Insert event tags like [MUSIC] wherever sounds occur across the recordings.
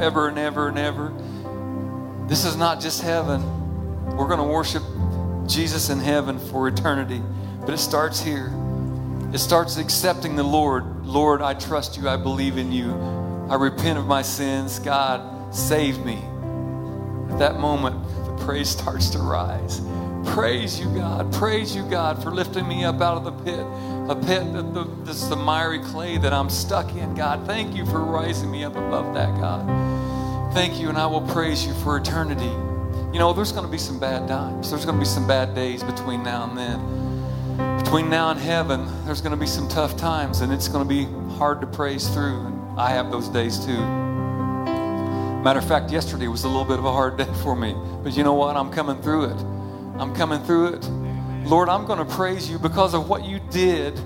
forever and ever and ever. This is not just heaven. We're going to worship Jesus in heaven for eternity. But it starts here. It starts accepting the Lord. Lord, I trust you. I believe in you. I repent of my sins. God, save me. At that moment, the praise starts to rise. Praise you, God. Praise you, God, for lifting me up out of the pit. A pit that the, the miry clay that I'm stuck in, God. Thank you for rising me up above that, God. Thank you, and I will praise you for eternity. You know, there's going to be some bad times. There's going to be some bad days between now and then. Between now and heaven, there's going to be some tough times, and it's going to be hard to praise through. And I have those days too. Matter of fact, yesterday was a little bit of a hard day [LAUGHS] for me. But you know what? I'm coming through it. I'm coming through it. Lord, I'm going to praise you because of what you did,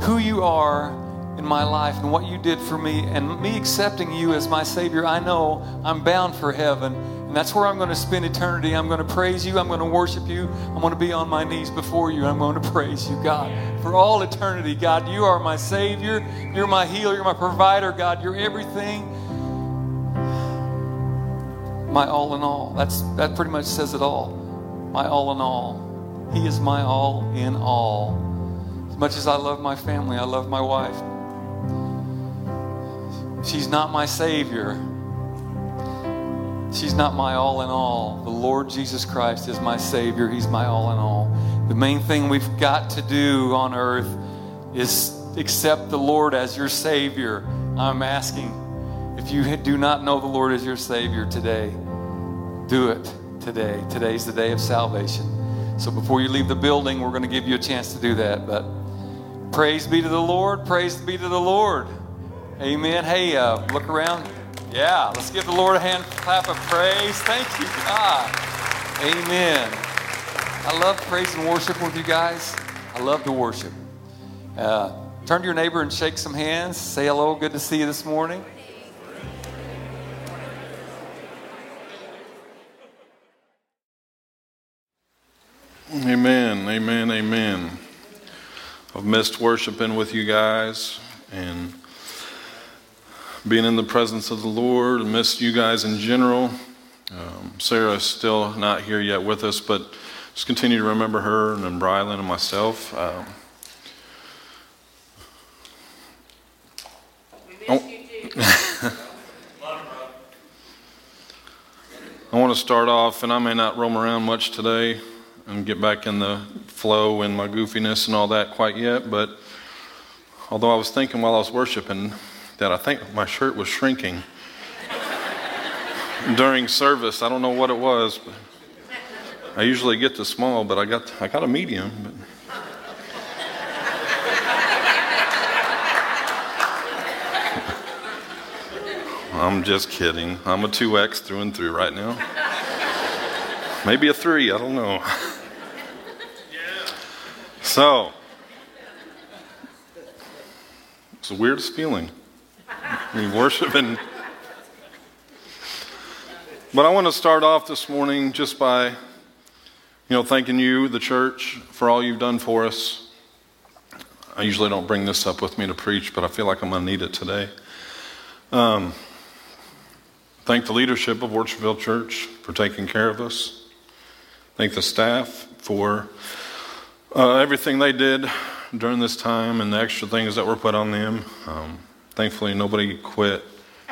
who you are in my life, and what you did for me, and me accepting you as my Savior. I know I'm bound for heaven and that's where I'm going to spend eternity. I'm going to praise you. I'm going to worship you. I'm going to be on my knees before you. I'm going to praise you, God, for all eternity. God, you are my Savior. You're my healer. You're my provider, God. You're everything. My all in all. That's that pretty much says it all. My all in all. He is my all in all. As much as I love my family, I love my wife. She's not my Savior She's not my all in all. The Lord Jesus Christ is my Savior. He's my all in all. The main thing we've got to do on earth is accept the Lord as your Savior. I'm asking if you do not know the Lord as your Savior today, do it today. Today's the day of salvation. So before you leave the building, we're going to give you a chance to do that. But praise be to the Lord. Praise be to the Lord. Amen. Hey, uh, look around. Yeah, let's give the Lord a hand clap of praise. Thank you, God. Amen. I love praise and worship with you guys. I love to worship. Uh, turn to your neighbor and shake some hands. Say hello. Good to see you this morning. Amen, amen, amen. I've missed worshiping with you guys and being in the presence of the Lord. Miss you guys in general. Um, Sarah's still not here yet with us, but just continue to remember her and then Brylan and myself. Um, oh. [LAUGHS] I want to start off, and I may not roam around much today and get back in the flow and my goofiness and all that quite yet, but although I was thinking while I was worshiping, that I think my shirt was shrinking [LAUGHS] during service. I don't know what it was, but I usually get the small, but I got I got a medium. But. [LAUGHS] I'm just kidding. I'm a 2X through and through right now. Maybe a 3, I don't know. [LAUGHS] So, it's the weirdest feeling. We worship and. But I want to start off this morning just by, you know, thanking you, the church, for all you've done for us. I usually don't bring this up with me to preach, but I feel like I'm going to need it today. Um, thank the leadership of Worshipville Church for taking care of us. Thank the staff for uh, everything they did during this time and the extra things that were put on them. Um, Thankfully, nobody quit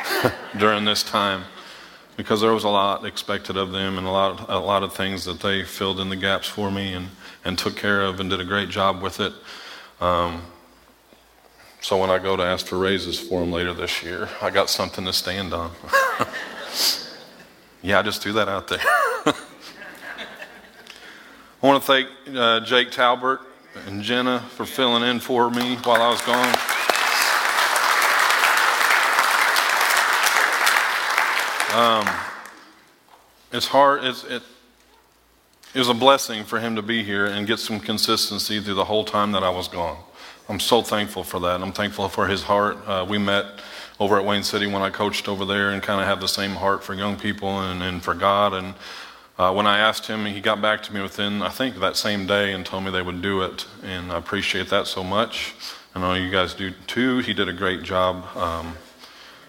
[LAUGHS] during this time because there was a lot expected of them and a lot, a lot of things that they filled in the gaps for me and, and took care of and did a great job with it. Um, so when I go to ask for raises for them later this year, I got something to stand on. [LAUGHS] yeah, I just threw that out there. I want to thank uh, Jake Talbert and Jenna for filling in for me while I was gone. Um, it's hard. It's, it, it was a blessing for him to be here and get some consistency through the whole time that I was gone. I'm so thankful for that. I'm thankful for his heart. Uh, we met over at Wayne City when I coached over there and kind of have the same heart for young people and, and for God. And Uh, when I asked him, he got back to me within, I think, that same day and told me they would do it. And I appreciate that so much. I know you guys do too. He did a great job um,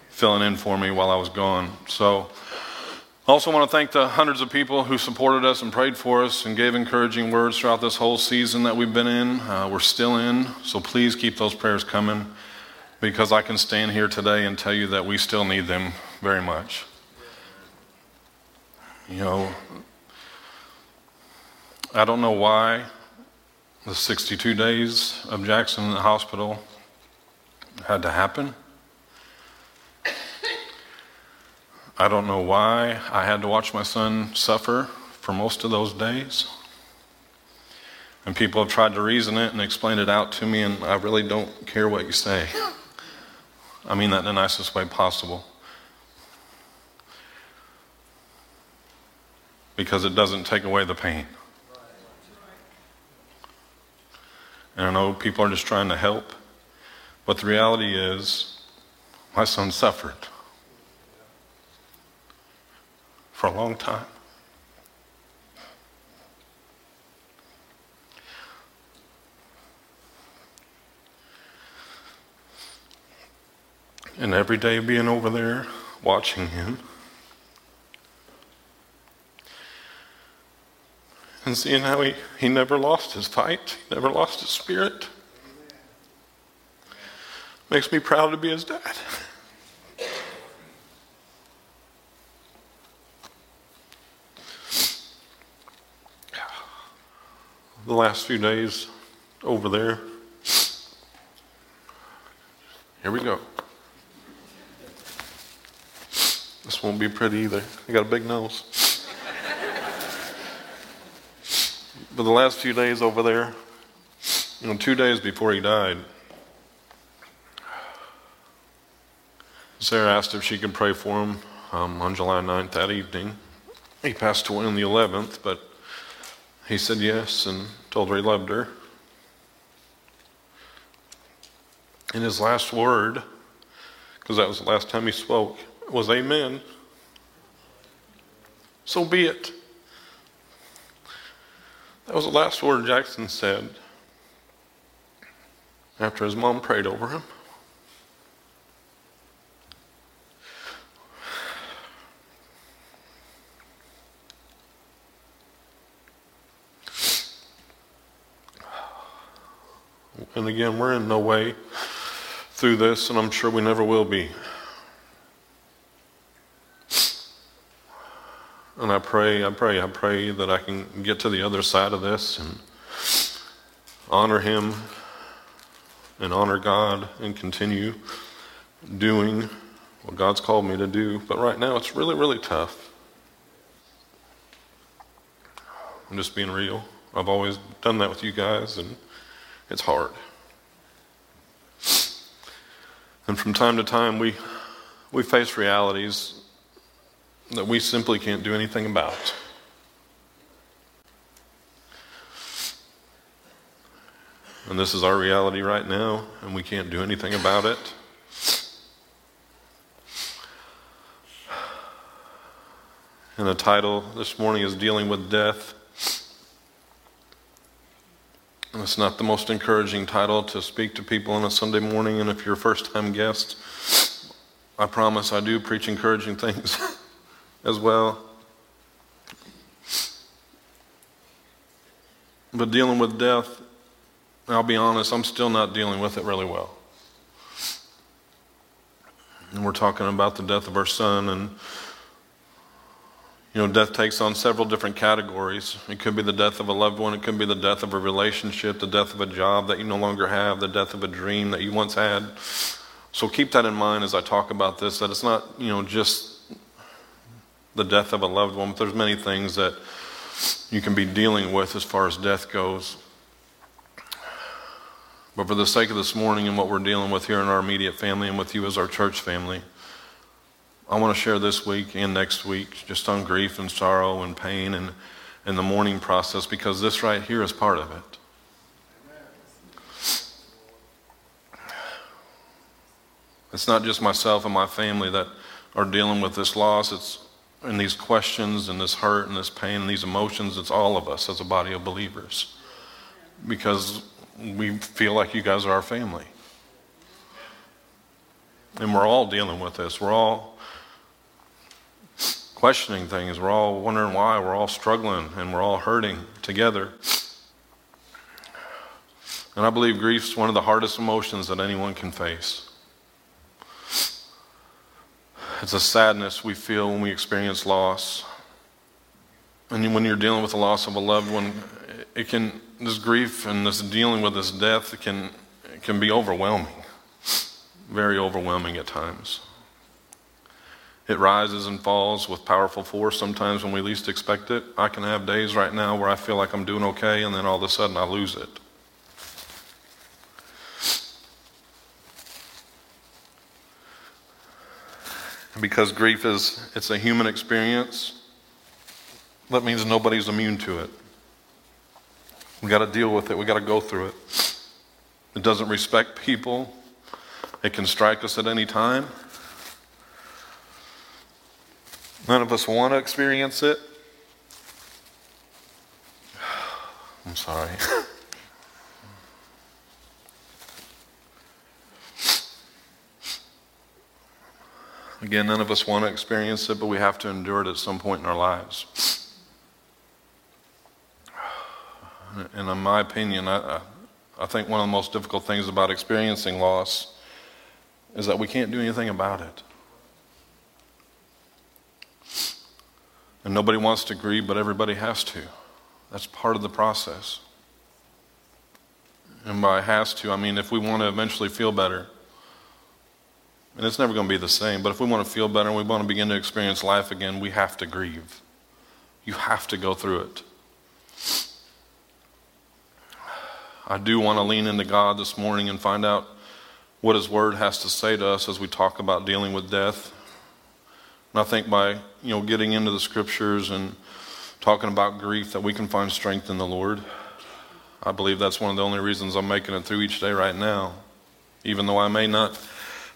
filling in for me while I was gone. So, I also want to thank the hundreds of people who supported us and prayed for us and gave encouraging words throughout this whole season that we've been in. Uh, we're still in, so please keep those prayers coming because I can stand here today and tell you that we still need them very much. You know, I don't know why the 62 days of Jackson in the hospital had to happen. I don't know why I had to watch my son suffer for most of those days. And people have tried to reason it and explain it out to me, and I really don't care what you say. I mean that in the nicest way possible. Because it doesn't take away the pain. And I know people are just trying to help, but the reality is, my son suffered for a long time. And every day being over there watching him and seeing how he, he never lost his fight, never lost his spirit, makes me proud to be his dad. the last few days over there. Here we go. This won't be pretty either. I got a big nose. But the last few days over there, you know, two days before he died, Sarah asked if she could pray for him um, on July 9th that evening. He passed away on the 11th, but he said yes and told her he loved her. And his last word, because that was the last time he spoke, was Amen. So be it. That was the last word Jackson said after his mom prayed over him. And again, we're in no way through this, and I'm sure we never will be. And I pray, I pray, I pray that I can get to the other side of this and honor Him and honor God and continue doing what God's called me to do. But right now, it's really, really tough. I'm just being real. I've always done that with you guys, and it's hard. And from time to time, we, we face realities that we simply can't do anything about. And this is our reality right now, and we can't do anything about it. And the title this morning is Dealing with Death. And It's not the most encouraging title to speak to people on a Sunday morning, and if you're a first time guest, I promise I do preach encouraging things [LAUGHS] as well. But dealing with death, I'll be honest, I'm still not dealing with it really well. And we're talking about the death of our son, and you know, death takes on several different categories. It could be the death of a loved one, it could be the death of a relationship, the death of a job that you no longer have, the death of a dream that you once had. So keep that in mind as I talk about this that it's not, you know, just the death of a loved one, but there's many things that you can be dealing with as far as death goes. But for the sake of this morning and what we're dealing with here in our immediate family and with you as our church family, I want to share this week and next week just on grief and sorrow and pain and, and the mourning process because this right here is part of it. It's not just myself and my family that are dealing with this loss, it's and these questions and this hurt and this pain and these emotions, it's all of us as a body of believers. Because we feel like you guys are our family. And we're all dealing with this. We're all questioning things. We're all wondering why. We're all struggling and we're all hurting together. And I believe grief is one of the hardest emotions that anyone can face. It's a sadness we feel when we experience loss. And when you're dealing with the loss of a loved one, it can, this grief and this dealing with this death it can, it can be overwhelming. Very overwhelming at times. It rises and falls with powerful force sometimes when we least expect it. I can have days right now where I feel like I'm doing okay, and then all of a sudden I lose it. Because grief is it's a human experience that means nobody's immune to it. We got to deal with it. We got to go through it. It doesn't respect people. It can strike us at any time. None of us want to experience it. [SIGHS] I'm sorry [LAUGHS] Again, none of us want to experience it, but we have to endure it at some point in our lives. And in my opinion, I, I think one of the most difficult things about experiencing loss is that we can't do anything about it. And nobody wants to grieve, but everybody has to. That's part of the process. And by has to, I mean if we want to eventually feel better and it's never going to be the same. But if we want to feel better and we want to begin to experience life again, we have to grieve. You have to go through it. I do want to lean into God this morning and find out what His Word has to say to us as we talk about dealing with death. And I think by you know getting into the Scriptures and talking about grief that we can find strength in the Lord. I believe that's one of the only reasons I'm making it through each day right now, even though I may not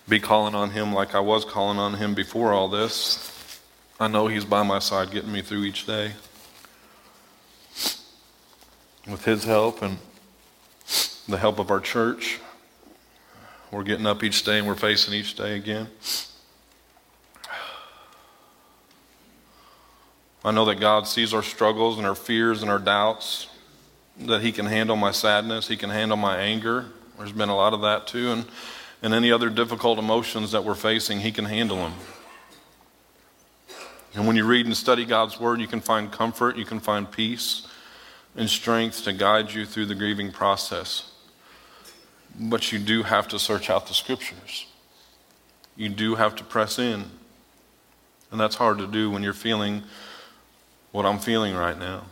be calling on Him like I was calling on Him before all this. I know He's by my side getting me through each day. With His help and the help of our church, we're getting up each day and we're facing each day again. I know that God sees our struggles and our fears and our doubts, that He can handle my sadness, He can handle my anger. There's been a lot of that too. And and any other difficult emotions that we're facing, He can handle them. And when you read and study God's Word, you can find comfort, you can find peace and strength to guide you through the grieving process. But you do have to search out the Scriptures. You do have to press in. And that's hard to do when you're feeling what I'm feeling right now.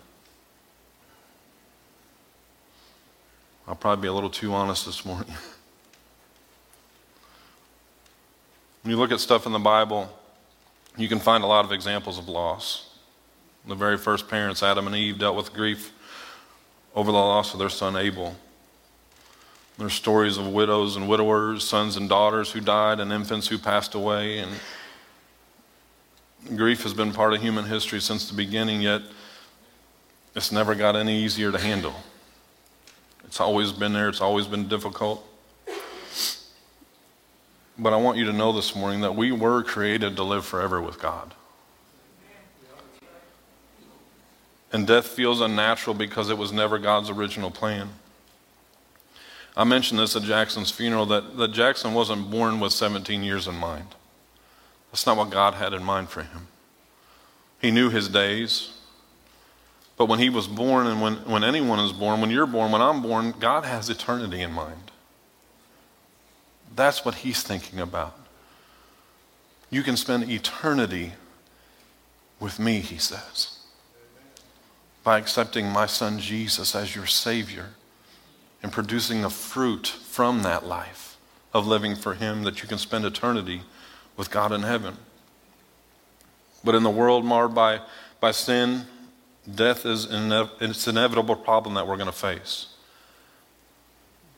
I'll probably be a little too honest this morning. [LAUGHS] When you look at stuff in the Bible, you can find a lot of examples of loss. The very first parents, Adam and Eve, dealt with grief over the loss of their son Abel. There's stories of widows and widowers, sons and daughters who died, and infants who passed away. And grief has been part of human history since the beginning, yet it's never got any easier to handle. It's always been there, it's always been difficult. But I want you to know this morning that we were created to live forever with God. And death feels unnatural because it was never God's original plan. I mentioned this at Jackson's funeral that, that Jackson wasn't born with 17 years in mind. That's not what God had in mind for him. He knew his days. But when he was born, and when, when anyone is born, when you're born, when I'm born, God has eternity in mind. That's what he's thinking about. You can spend eternity with me, he says, by accepting my son Jesus as your Savior and producing a fruit from that life of living for him that you can spend eternity with God in heaven. But in the world marred by, by sin, death is ine- it's an inevitable problem that we're going to face.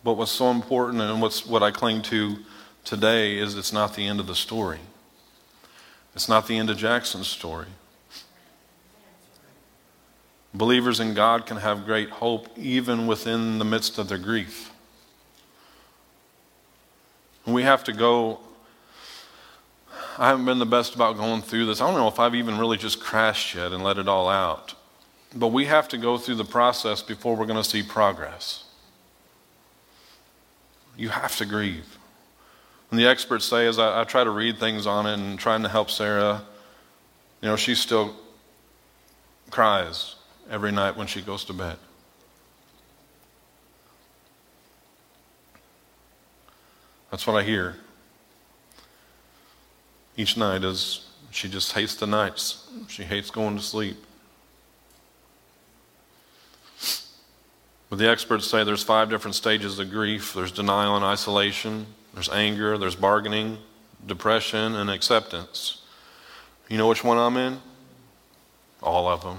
But what's so important and what's, what I cling to today is it's not the end of the story. It's not the end of Jackson's story. Believers in God can have great hope even within the midst of their grief. We have to go. I haven't been the best about going through this. I don't know if I've even really just crashed yet and let it all out. But we have to go through the process before we're going to see progress. You have to grieve. And the experts say, as I, I try to read things on it and trying to help Sarah, you know, she still cries every night when she goes to bed. That's what I hear each night is she just hates the nights. She hates going to sleep. But the experts say there's five different stages of grief. There's denial and isolation, there's anger, there's bargaining, depression, and acceptance. You know which one I'm in? All of them.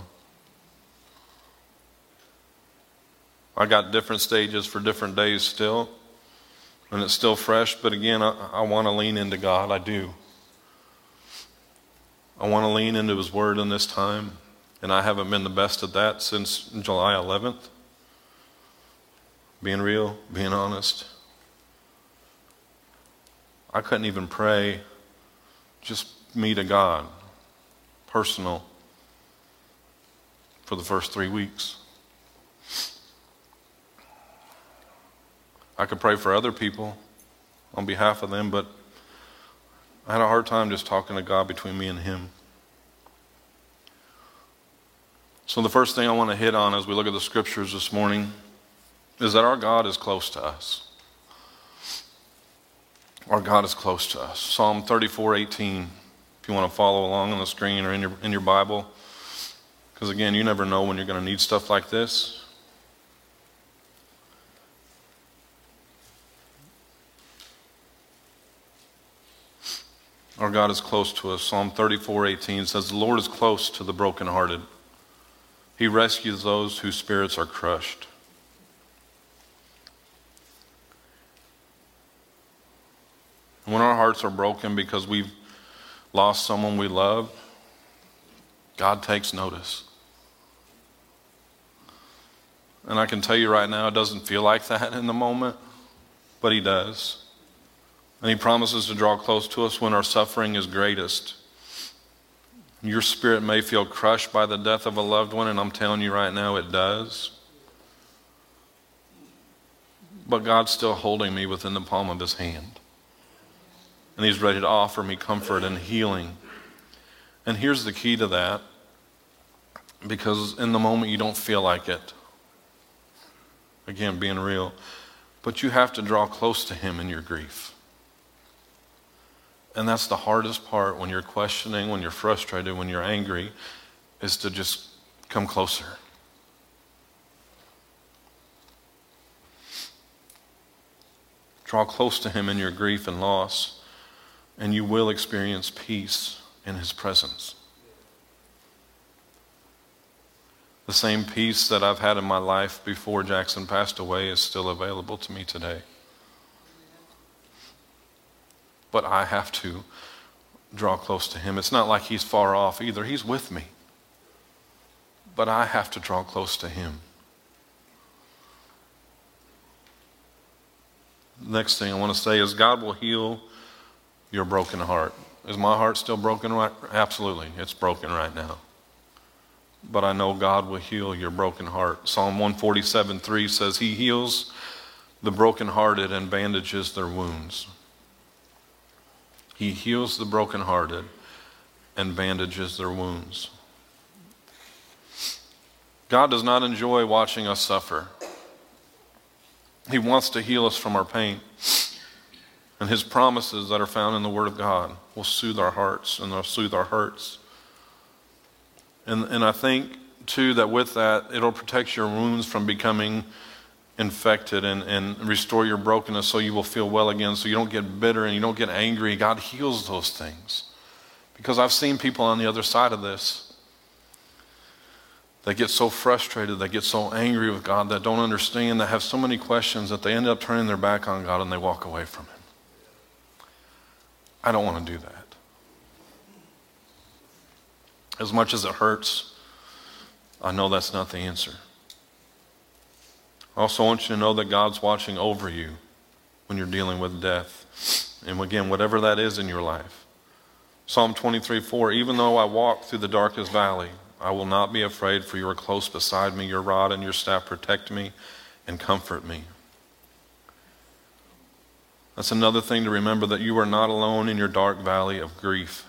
I got different stages for different days still and it's still fresh, but again, I, I want to lean into God. I do. I want to lean into His Word in this time, and I haven't been the best at that since July 11th. Being real, being honest. I couldn't even pray just me to God, personal, for the first three weeks. I could pray for other people on behalf of them, but I had a hard time just talking to God between me and Him. So, the first thing I want to hit on as we look at the scriptures this morning is that our God is close to us. Our God is close to us. Psalm 34 18, if you want to follow along on the screen or in your, in your Bible. Because again, you never know when you're going to need stuff like this. Our God is close to us. Psalm 34 18 says, The Lord is close to the brokenhearted. He rescues those whose spirits are crushed. When our hearts are broken because we've lost someone we love, God takes notice. And I can tell you right now, it doesn't feel like that in the moment, but He does. And He promises to draw close to us when our suffering is greatest. Your spirit may feel crushed by the death of a loved one, and I'm telling you right now, it does. But God's still holding me within the palm of His hand. And He's ready to offer me comfort and healing. And here's the key to that because in the moment you don't feel like it. Again, being real. But you have to draw close to Him in your grief. And that's the hardest part when you're questioning, when you're frustrated, when you're angry, is to just come closer. Draw close to Him in your grief and loss, and you will experience peace in His presence. The same peace that I've had in my life before Jackson passed away is still available to me today but I have to draw close to Him. It's not like He's far off either, He's with me. But I have to draw close to Him. Next thing I want to say is God will heal your broken heart. Is my heart still broken right? Absolutely. It's broken right now. But I know God will heal your broken heart. Psalm 147 3 says, He heals the brokenhearted and bandages their wounds. He heals the brokenhearted and bandages their wounds. God does not enjoy watching us suffer. He wants to heal us from our pain. And his promises that are found in the Word of God will soothe our hearts and they'll soothe our hurts. And, and I think, too, that with that, it'll protect your wounds from becoming infected and, and restore your brokenness so you will feel well again, so you don't get bitter and you don't get angry. God heals those things. Because I've seen people on the other side of this. They get so frustrated, they get so angry with God, that don't understand, that have so many questions that they end up turning their back on God and they walk away from Him. I don't want to do that. As much as it hurts, I know that's not the answer. I also want you to know that God's watching over you when you're dealing with death. And again, whatever that is in your life. Psalm 23 4 Even though I walk through the darkest valley, I will not be afraid, for you are close beside me. Your rod and your staff protect me and comfort me. That's another thing to remember that you are not alone in your dark valley of grief.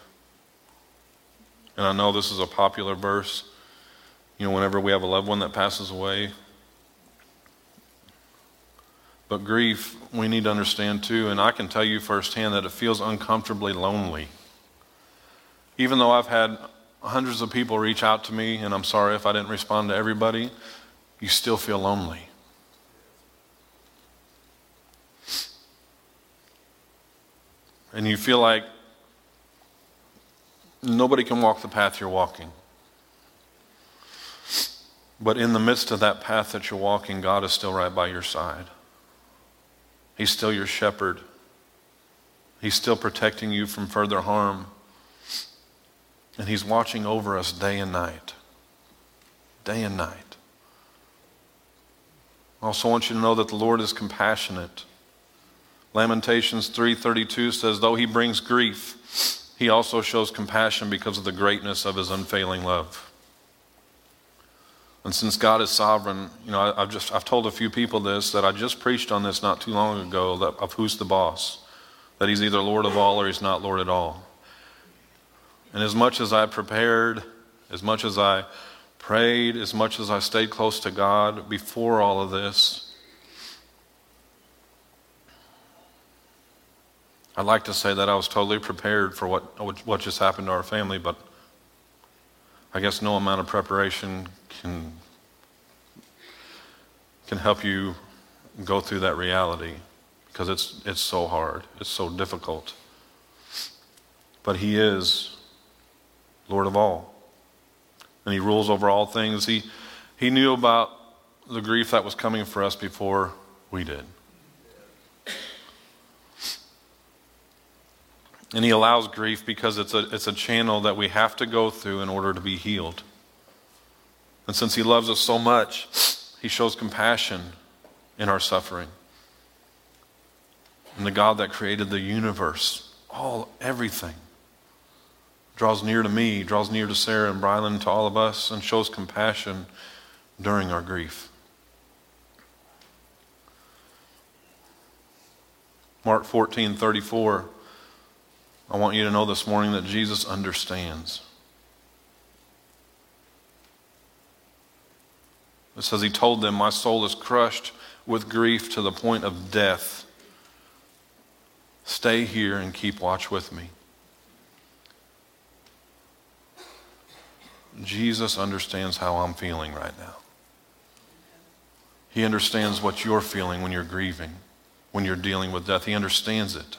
And I know this is a popular verse. You know, whenever we have a loved one that passes away, but grief, we need to understand too, and I can tell you firsthand that it feels uncomfortably lonely. Even though I've had hundreds of people reach out to me, and I'm sorry if I didn't respond to everybody, you still feel lonely. And you feel like nobody can walk the path you're walking. But in the midst of that path that you're walking, God is still right by your side. He's still your shepherd. He's still protecting you from further harm. And He's watching over us day and night. Day and night. I also want you to know that the Lord is compassionate. Lamentations 3:32 says though he brings grief he also shows compassion because of the greatness of his unfailing love. And since God is sovereign, you know, I, have just I've told a few people this that I just preached on this not too long ago that, of who's the boss, that He's either Lord of all or He's not Lord at all. And as much as I prepared, as much as I prayed, as much as I stayed close to God before all of this, I'd like to say that I was totally prepared for what, what just happened to our family, but I guess no amount of preparation can, can help you go through that reality because it's, it's so hard, it's so difficult. But He is Lord of all, and He rules over all things. He, he knew about the grief that was coming for us before we did. And he allows grief because it's a, it's a channel that we have to go through in order to be healed. And since he loves us so much, he shows compassion in our suffering. And the God that created the universe, all, everything, draws near to me, draws near to Sarah and Brylan, to all of us, and shows compassion during our grief. Mark 14, 34. I want you to know this morning that Jesus understands. It says, He told them, My soul is crushed with grief to the point of death. Stay here and keep watch with me. Jesus understands how I'm feeling right now. He understands what you're feeling when you're grieving, when you're dealing with death. He understands it.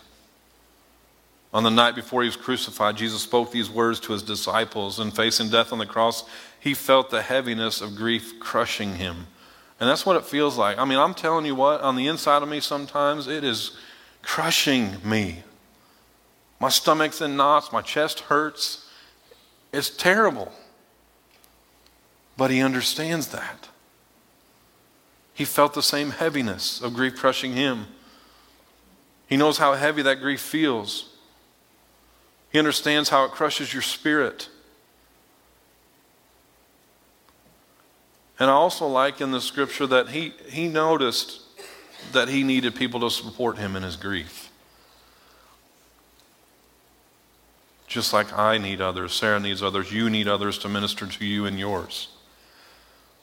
On the night before he was crucified, Jesus spoke these words to his disciples, and facing death on the cross, he felt the heaviness of grief crushing him. And that's what it feels like. I mean, I'm telling you what, on the inside of me, sometimes it is crushing me. My stomach's in knots, my chest hurts. It's terrible. But he understands that. He felt the same heaviness of grief crushing him. He knows how heavy that grief feels. He understands how it crushes your spirit. And I also like in the scripture that he, he noticed that he needed people to support him in his grief. Just like I need others, Sarah needs others, you need others to minister to you and yours.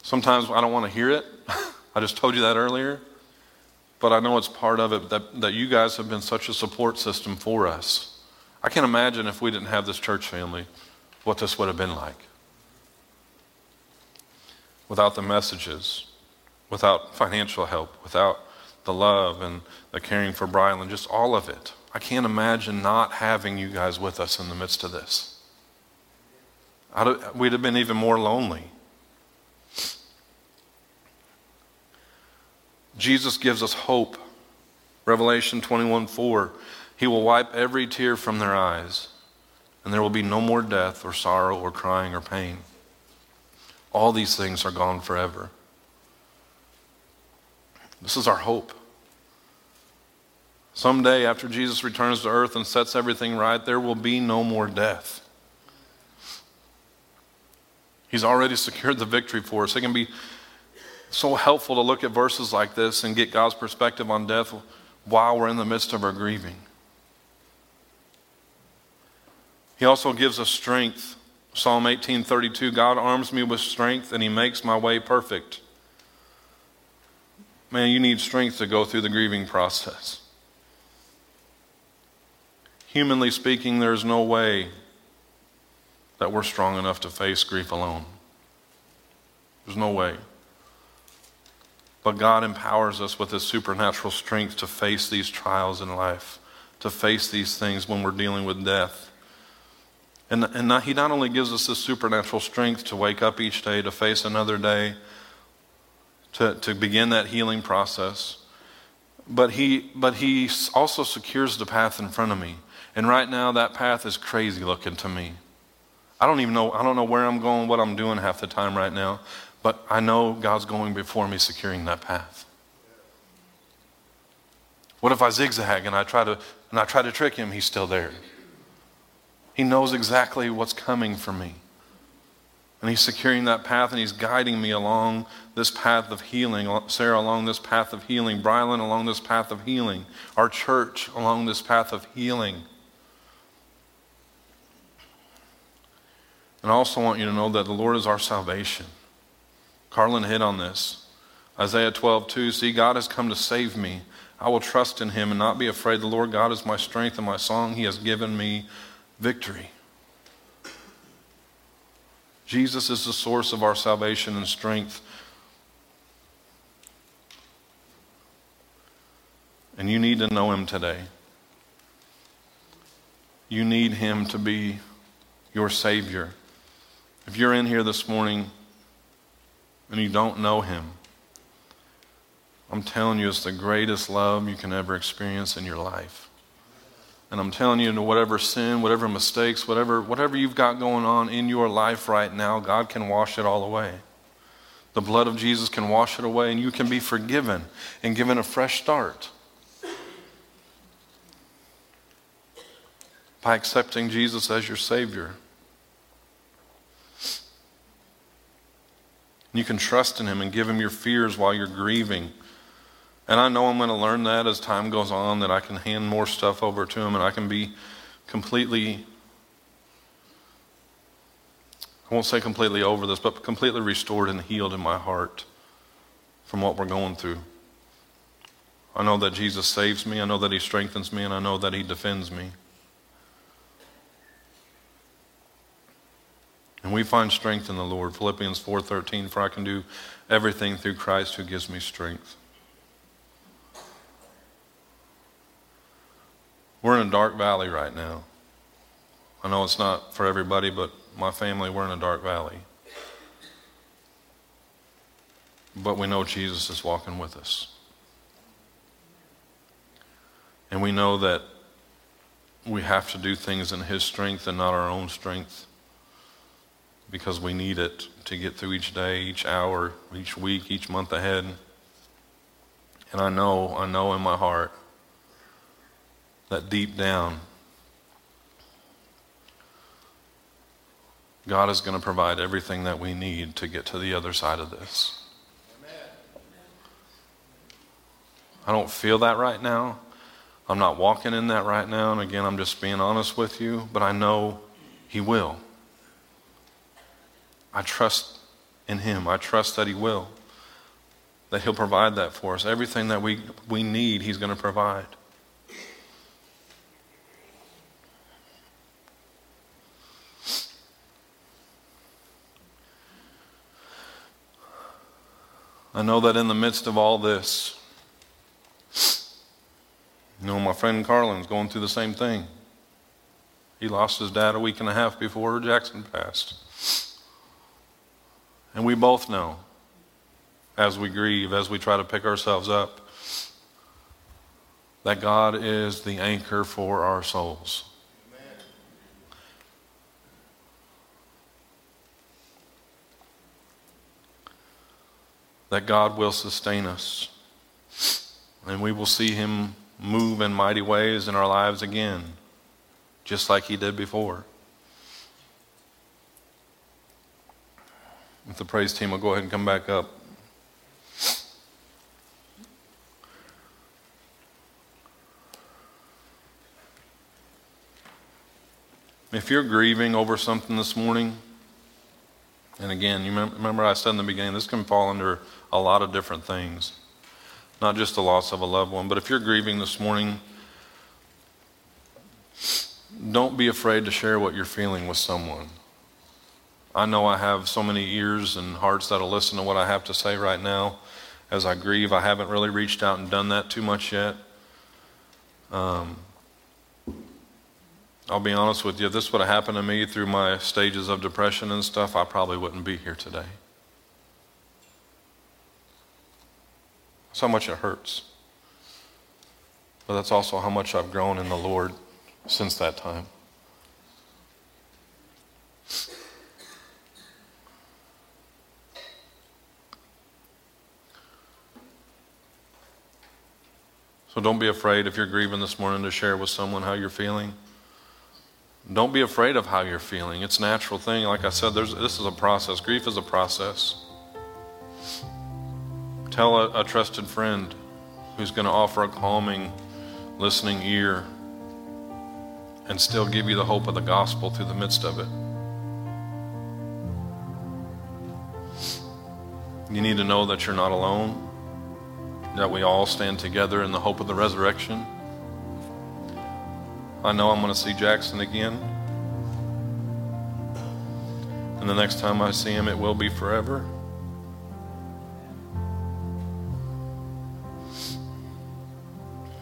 Sometimes I don't want to hear it. [LAUGHS] I just told you that earlier. But I know it's part of it that, that you guys have been such a support system for us. I can't imagine if we didn't have this church family, what this would have been like. Without the messages, without financial help, without the love and the caring for Brian, and just all of it. I can't imagine not having you guys with us in the midst of this. we'd have been even more lonely. Jesus gives us hope. Revelation 21 4. He will wipe every tear from their eyes, and there will be no more death or sorrow or crying or pain. all these things are gone forever. This is our hope. Someday, after Jesus returns to earth and sets everything right, there will be no more death. He's already secured the victory for us. It can be so helpful to look at verses like this and get God's perspective on death while we're in the midst of our grieving. He also gives us strength. Psalm 18:32 God arms me with strength and he makes my way perfect. Man, you need strength to go through the grieving process. Humanly speaking, there's no way that we're strong enough to face grief alone. There's no way. But God empowers us with His supernatural strength to face these trials in life, to face these things when we're dealing with death. And, and not, He not only gives us this supernatural strength to wake up each day, to face another day, to, to begin that healing process, but he, but he also secures the path in front of me. And right now, that path is crazy looking to me. I don't even know, I don't know where I'm going, what I'm doing half the time right now, but I know God's going before me, securing that path. What if I zigzag and I try to, and I try to trick him? He's still there. He knows exactly what's coming for me. And he's securing that path and he's guiding me along this path of healing. Sarah along this path of healing. Brylan along this path of healing. Our church along this path of healing. And I also want you to know that the Lord is our salvation. Carlin hit on this. Isaiah 12, 2. See, God has come to save me. I will trust in him and not be afraid. The Lord God is my strength and my song. He has given me victory. Jesus is the source of our salvation and strength. And you need to know him today. You need him to be your Savior. If you're in here this morning and you don't know Him, I'm telling you, it's the greatest love you can ever experience in your life. And I'm telling you, whatever sin, whatever mistakes, whatever, whatever you've got going on in your life right now, God can wash it all away. The blood of Jesus can wash it away, and you can be forgiven and given a fresh start. By accepting Jesus as your Savior. You can trust in Him and give Him your fears while you're grieving. And I know I'm going to learn that as time goes on, that I can hand more stuff over to Him and I can be completely, I won't say completely over this, but completely restored and healed in my heart from what we're going through. I know that Jesus saves me, I know that He strengthens me, and I know that He defends me. And we find strength in the Lord. Philippians 4:13 for I can do everything through Christ who gives me strength. We're in a dark valley right now. I know it's not for everybody, but my family, we're in a dark valley. But we know Jesus is walking with us. And we know that we have to do things in His strength and not our own strength because we need it to get through each day, each hour, each week, each month ahead. And I know, I know in my heart that deep down, God is going to provide everything that we need to get to the other side of this. I don't feel that right now. I'm not walking in that right now. And again, I'm just being honest with you, but I know He will. I trust in Him. I trust that He will. That He'll provide that for us. Everything that we, we need, He's going to provide. I know that in the midst of all this, you know, my friend Carlin's going through the same thing. He lost his dad a week and a half before Jackson passed. And we both know as we grieve, as we try to pick ourselves up, that God is the anchor for our souls. That God will sustain us. And we will see Him move in mighty ways in our lives again, just like He did before. If the praise team will go ahead and come back up. If you're grieving over something this morning, and again, you remember I said in the beginning, this can fall under a lot of different things, not just the loss of a loved one. But if you're grieving this morning, don't be afraid to share what you're feeling with someone. I know I have so many ears and hearts that'll listen to what I have to say right now as I grieve. I haven't really reached out and done that too much yet. Um, I'll be honest with you, if this would have happened to me through my stages of depression and stuff, I probably wouldn't be here today. That's how much it hurts. But that's also how much I've grown in the Lord since that time. So don't be afraid if you're grieving this morning to share with someone how you're feeling. Don't be afraid of how you're feeling. It's a natural thing. Like I said, this is a process. Grief is a process. Tell a, a trusted friend who's going to offer a calming, listening ear and still give you the hope of the gospel through the midst of it. You need to know that you're not alone that we all stand together in the hope of the resurrection. I know I'm going to see Jackson again. And the next time I see him, it will be forever.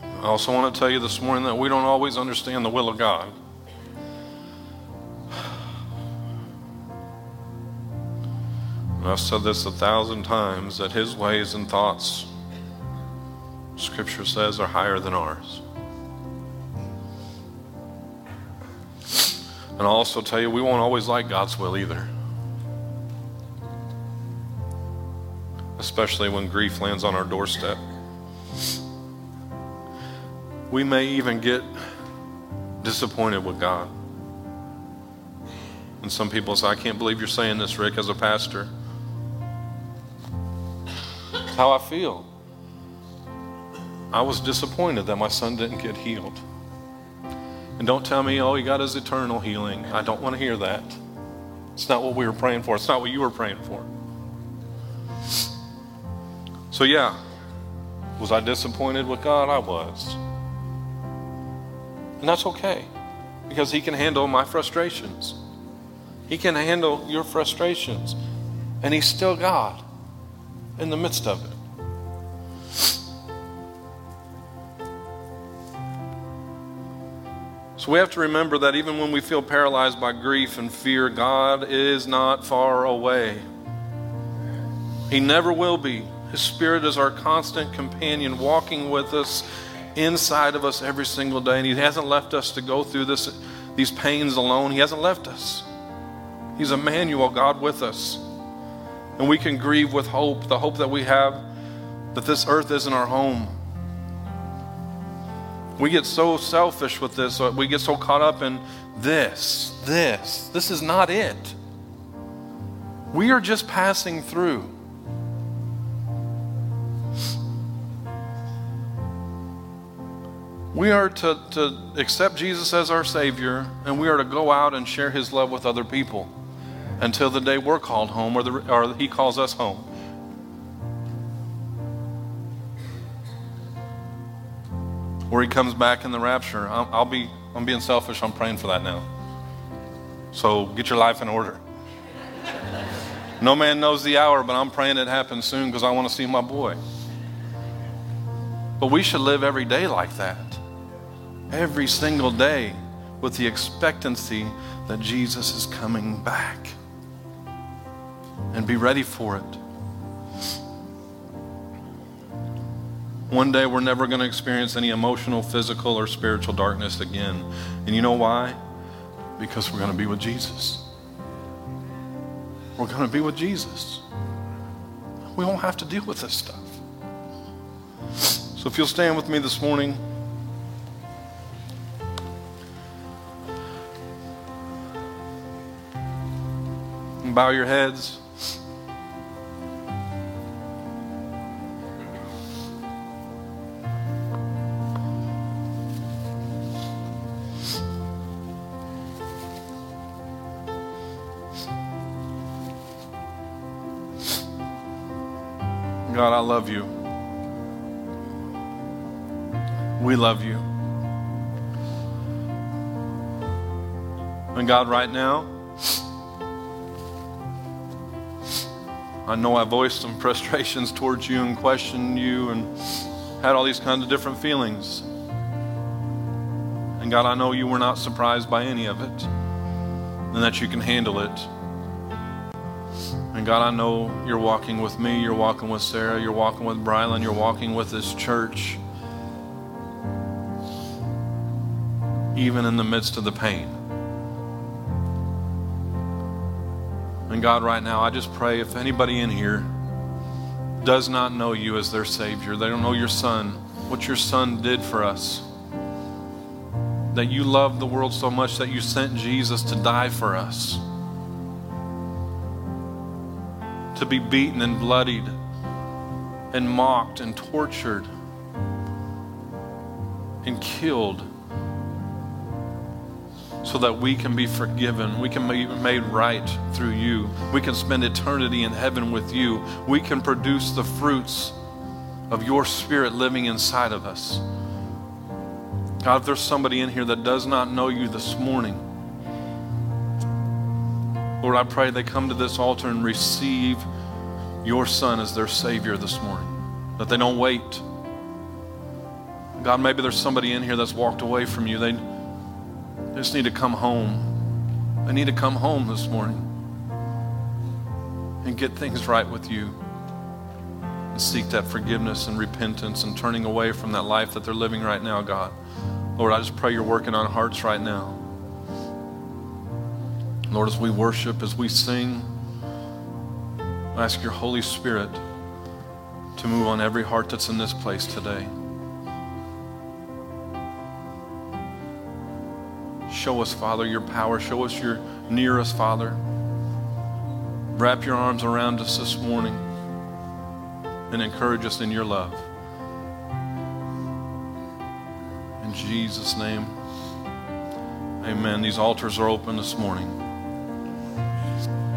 I also want to tell you this morning that we don't always understand the will of God. And I've said this a thousand times that His ways and thoughts Scripture says are higher than ours. And I'll also tell you, we won't always like God's will either. Especially when grief lands on our doorstep. We may even get disappointed with God. And some people say, I can't believe you're saying this, Rick, as a pastor. How I feel. I was disappointed that my son didn't get healed. And don't tell me, oh, he got his eternal healing. I don't want to hear that. It's not what we were praying for, it's not what you were praying for. So, yeah, was I disappointed with God? I was. And that's okay because He can handle my frustrations. He can handle your frustrations. And He's still God in the midst of it. So we have to remember that even when we feel paralyzed by grief and fear, God is not far away. He never will be. His Spirit is our constant companion, walking with us inside of us every single day. And He hasn't left us to go through this, these pains alone. He hasn't left us. He's Emmanuel, God with us. And we can grieve with hope, the hope that we have that this earth isn't our home we get so selfish with this. Uh, we get so caught up in this, this. This is not it. We are just passing through. We are to, to accept Jesus as our Savior, and we are to go out and share His love with other people until the day we're called home or, the, or He calls us home. Where he comes back in the rapture. I'll, I'll be, I'm being selfish. I'm praying for that now. So get your life in order. No man knows the hour, but I'm praying it happens soon because I want to see my boy. But we should live every day like that. Every single day with the expectancy that Jesus is coming back. And be ready for it. One day we're never going to experience any emotional, physical, or spiritual darkness again. And you know why? Because we're going to be with Jesus. We're going to be with Jesus. we won't have to deal with this stuff. So if you'll stand with me this morning. Bow your heads. Love you. We love you. And God, right now, I know I voiced some [LAUGHS] frustrations towards you and questioned you and had all these kinds of different feelings. And God, I know you were not surprised by any of it and that you can handle it. And God, I know you're walking with me, you're walking with Sarah, you're walking with Brylan, you're walking with this church, even in the midst of the pain. And God, right now, I just pray if anybody in here does not know you as their Savior, they don't know your Son, what your Son did for us, that you loved the world so much that you sent Jesus to die for us. To be beaten and bloodied and mocked and tortured and killed so that we can be forgiven. We can be made right through you. We can spend eternity in heaven with you. We can produce the fruits of your spirit living inside of us. God, if there's somebody in here that does not know you this morning, Lord, I pray they come to this altar and receive your Son as their Savior this morning, that they don't wait. God, maybe there's somebody in here that's walked away from you. They just need to come home. They need to come home this morning and get things right with you and seek that forgiveness and repentance and turning away from that life that they're living right now, God. Lord, I just pray you're working on hearts right now. Lord, as we worship, as we sing, I ask your Holy Spirit to move on every heart that's in this place today. Show us, Father, your power. Show us you're near us, Father. Wrap your arms around us this morning and encourage us in your love. In Jesus' name, amen. These altars are open this morning. Is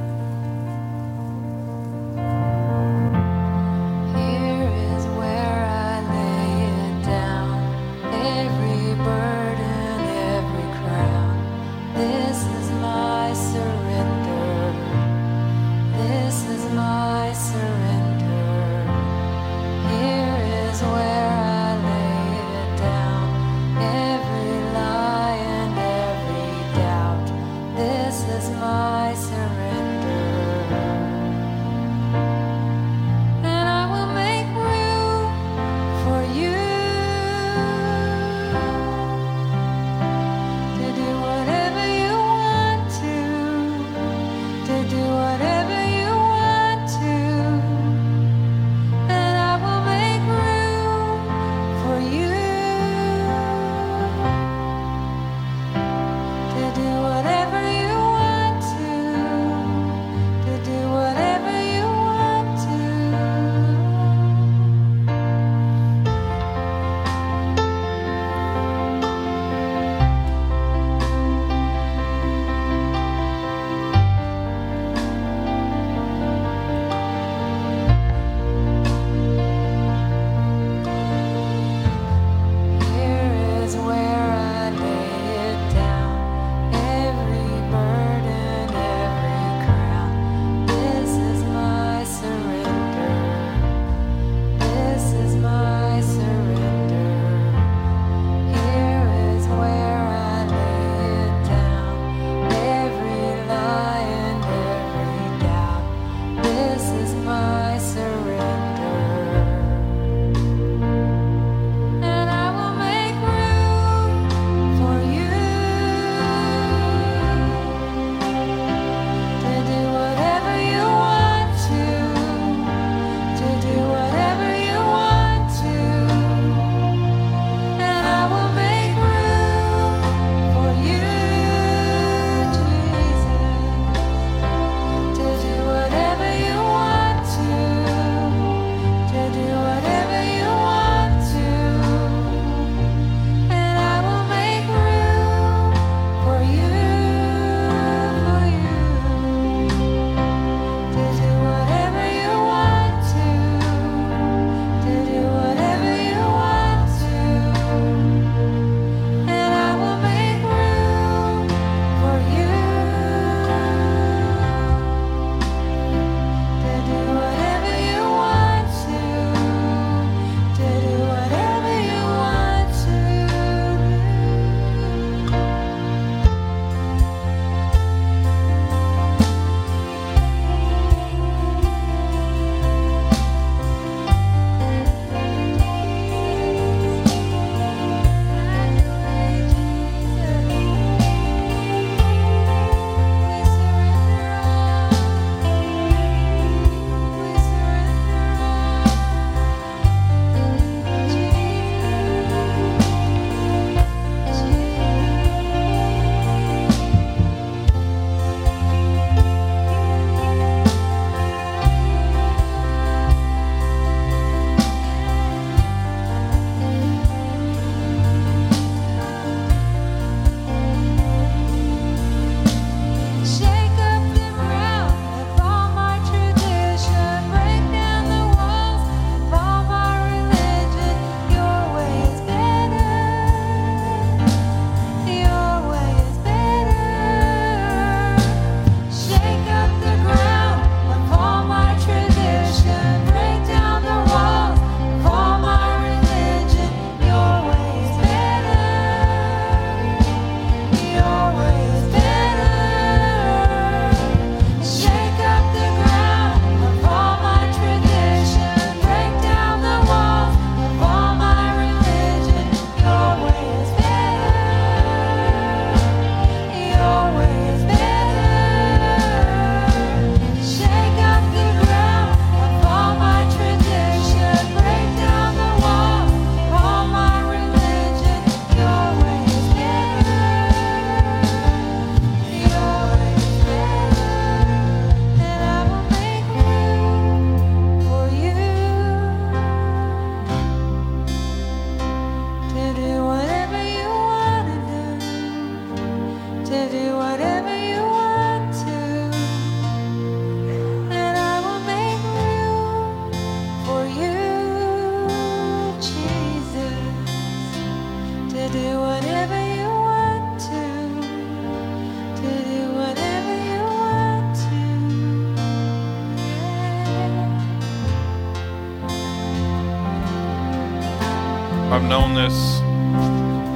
I've known this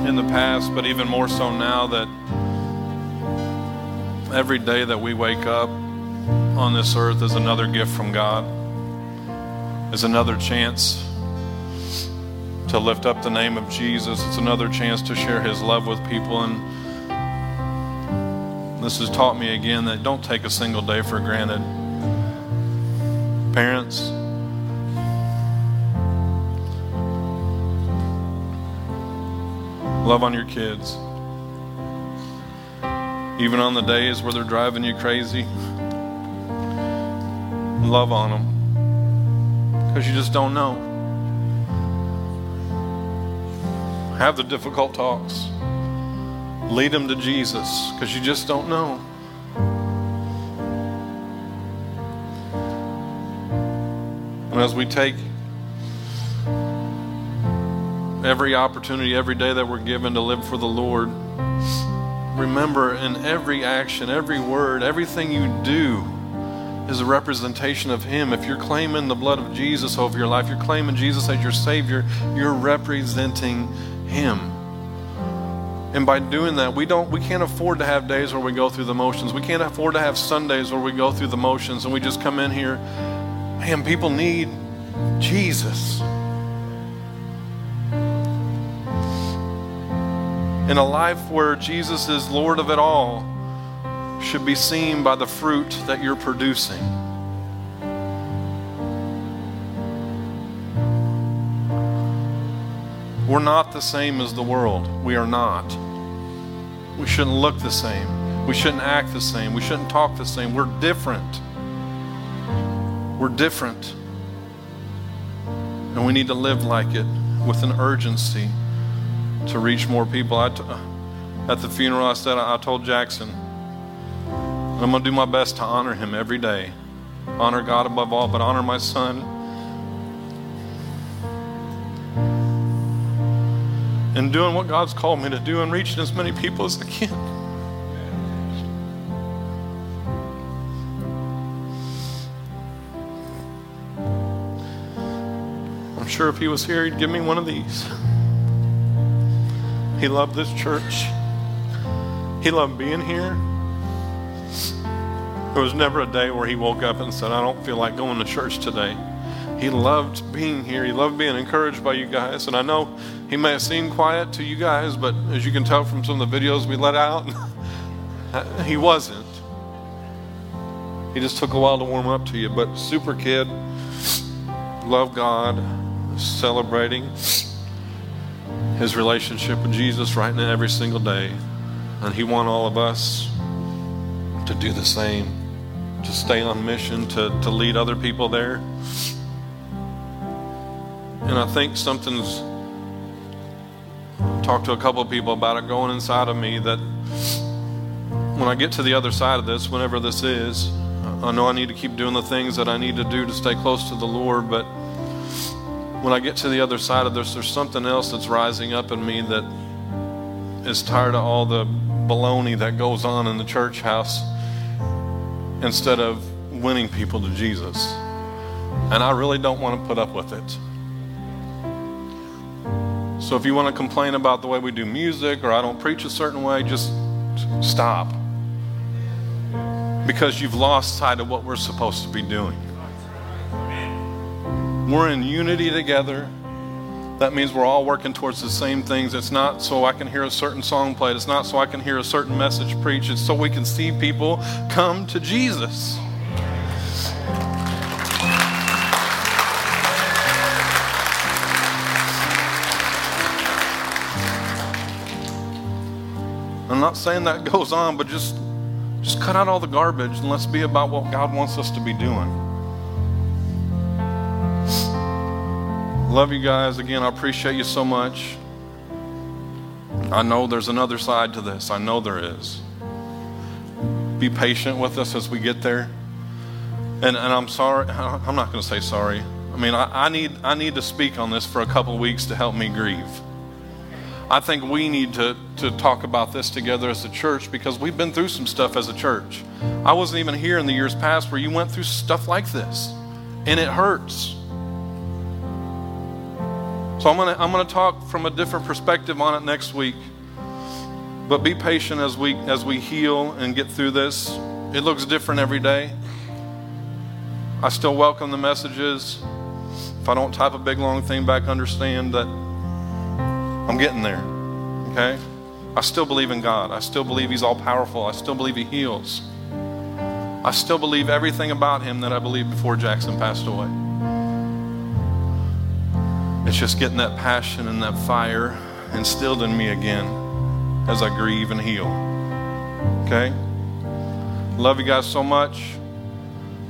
in the past, but even more so now that every day that we wake up on this earth is another gift from God, is another chance to lift up the name of Jesus. It's another chance to share his love with people. And this has taught me again that don't take a single day for granted. Parents, love on your kids. Even on the days where they're driving you crazy, love on them because you just don't know. Have the difficult talks. Lead them to Jesus because you just don't know. And as we take every opportunity, every day that we're given to live for the Lord, remember in every action, every word, everything you do is a representation of Him. If you're claiming the blood of Jesus over your life, you're claiming Jesus as your Savior, you're representing Him. And by doing that, we don't we can't afford to have days where we go through the motions. We can't afford to have Sundays where we go through the motions and we just come in here. Man, people need Jesus. In a life where Jesus is Lord of it all should be seen by the fruit that you're producing. We're not the same as the world. We are not. We shouldn't look the same. We shouldn't act the same. We shouldn't talk the same. We're different. We're different. And we need to live like it with an urgency to reach more people. I t- uh, at the funeral, I said, I told Jackson, I'm going to do my best to honor him every day. Honor God above all, but honor my son. And doing what God's called me to do and reaching as many people as I can. I'm sure if he was here, he'd give me one of these. He loved this church. He loved being here. There was never a day where he woke up and said, I don't feel like going to church today. He loved being here. He loved being encouraged by you guys. And I know he may have seemed quiet to you guys, but as you can tell from some of the videos we let out, [LAUGHS] he wasn't. He just took a while to warm up to you. But super kid, love God, celebrating his relationship with Jesus right now every single day. And he want all of us to do the same, to stay on mission, to, to lead other people there. And I think something's talked to a couple of people about it going inside of me that when I get to the other side of this, whenever this is, I know I need to keep doing the things that I need to do to stay close to the Lord, but when I get to the other side of this, there's something else that's rising up in me that is tired of all the baloney that goes on in the church house instead of winning people to Jesus. And I really don't want to put up with it. So if you want to complain about the way we do music or I don't preach a certain way, just stop. Because you've lost sight of what we're supposed to be doing. We're in unity together. That means we're all working towards the same things. It's not so I can hear a certain song played. It's not so I can hear a certain message preached. It's so we can see people come to Jesus. I'm not saying that [LAUGHS] goes on, but just just cut out all the garbage and let's be about what God wants us to be doing. Love you guys. Again, I appreciate you so much. I know there's another side to this. I know there is. Be patient with us as we get there. And, and I'm sorry, [LAUGHS] I'm not going to say sorry. I mean, I, I, need, I need to speak on this for a couple weeks to help me grieve. I think we need to, to talk about this together as a church because we've been through some stuff as a church. I wasn't even here in the years past where you went through stuff like this, and it hurts. So I'm gonna I'm gonna talk from a different perspective on it next week. But be patient as we as we heal and get through this. It looks different every day. I still welcome the messages. If I don't type a big long thing back, understand that I'm getting there. Okay? I still believe in God. I still believe He's all powerful. I still believe He heals. I still believe everything about Him that I believed before Jackson passed away. It's just getting that passion and that fire instilled in me again as I grieve and heal. Okay? Love you guys so much.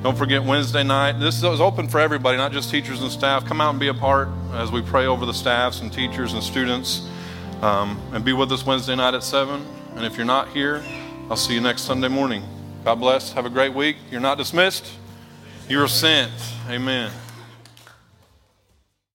Don't forget Wednesday night. This is open for everybody, not just teachers and staff. Come out and be a part as we pray over the staffs and teachers and students. Um, and be with us Wednesday night at 7. And if you're not here, I'll see you next Sunday morning. God bless. Have a great week. You're not dismissed, you're sent. Amen.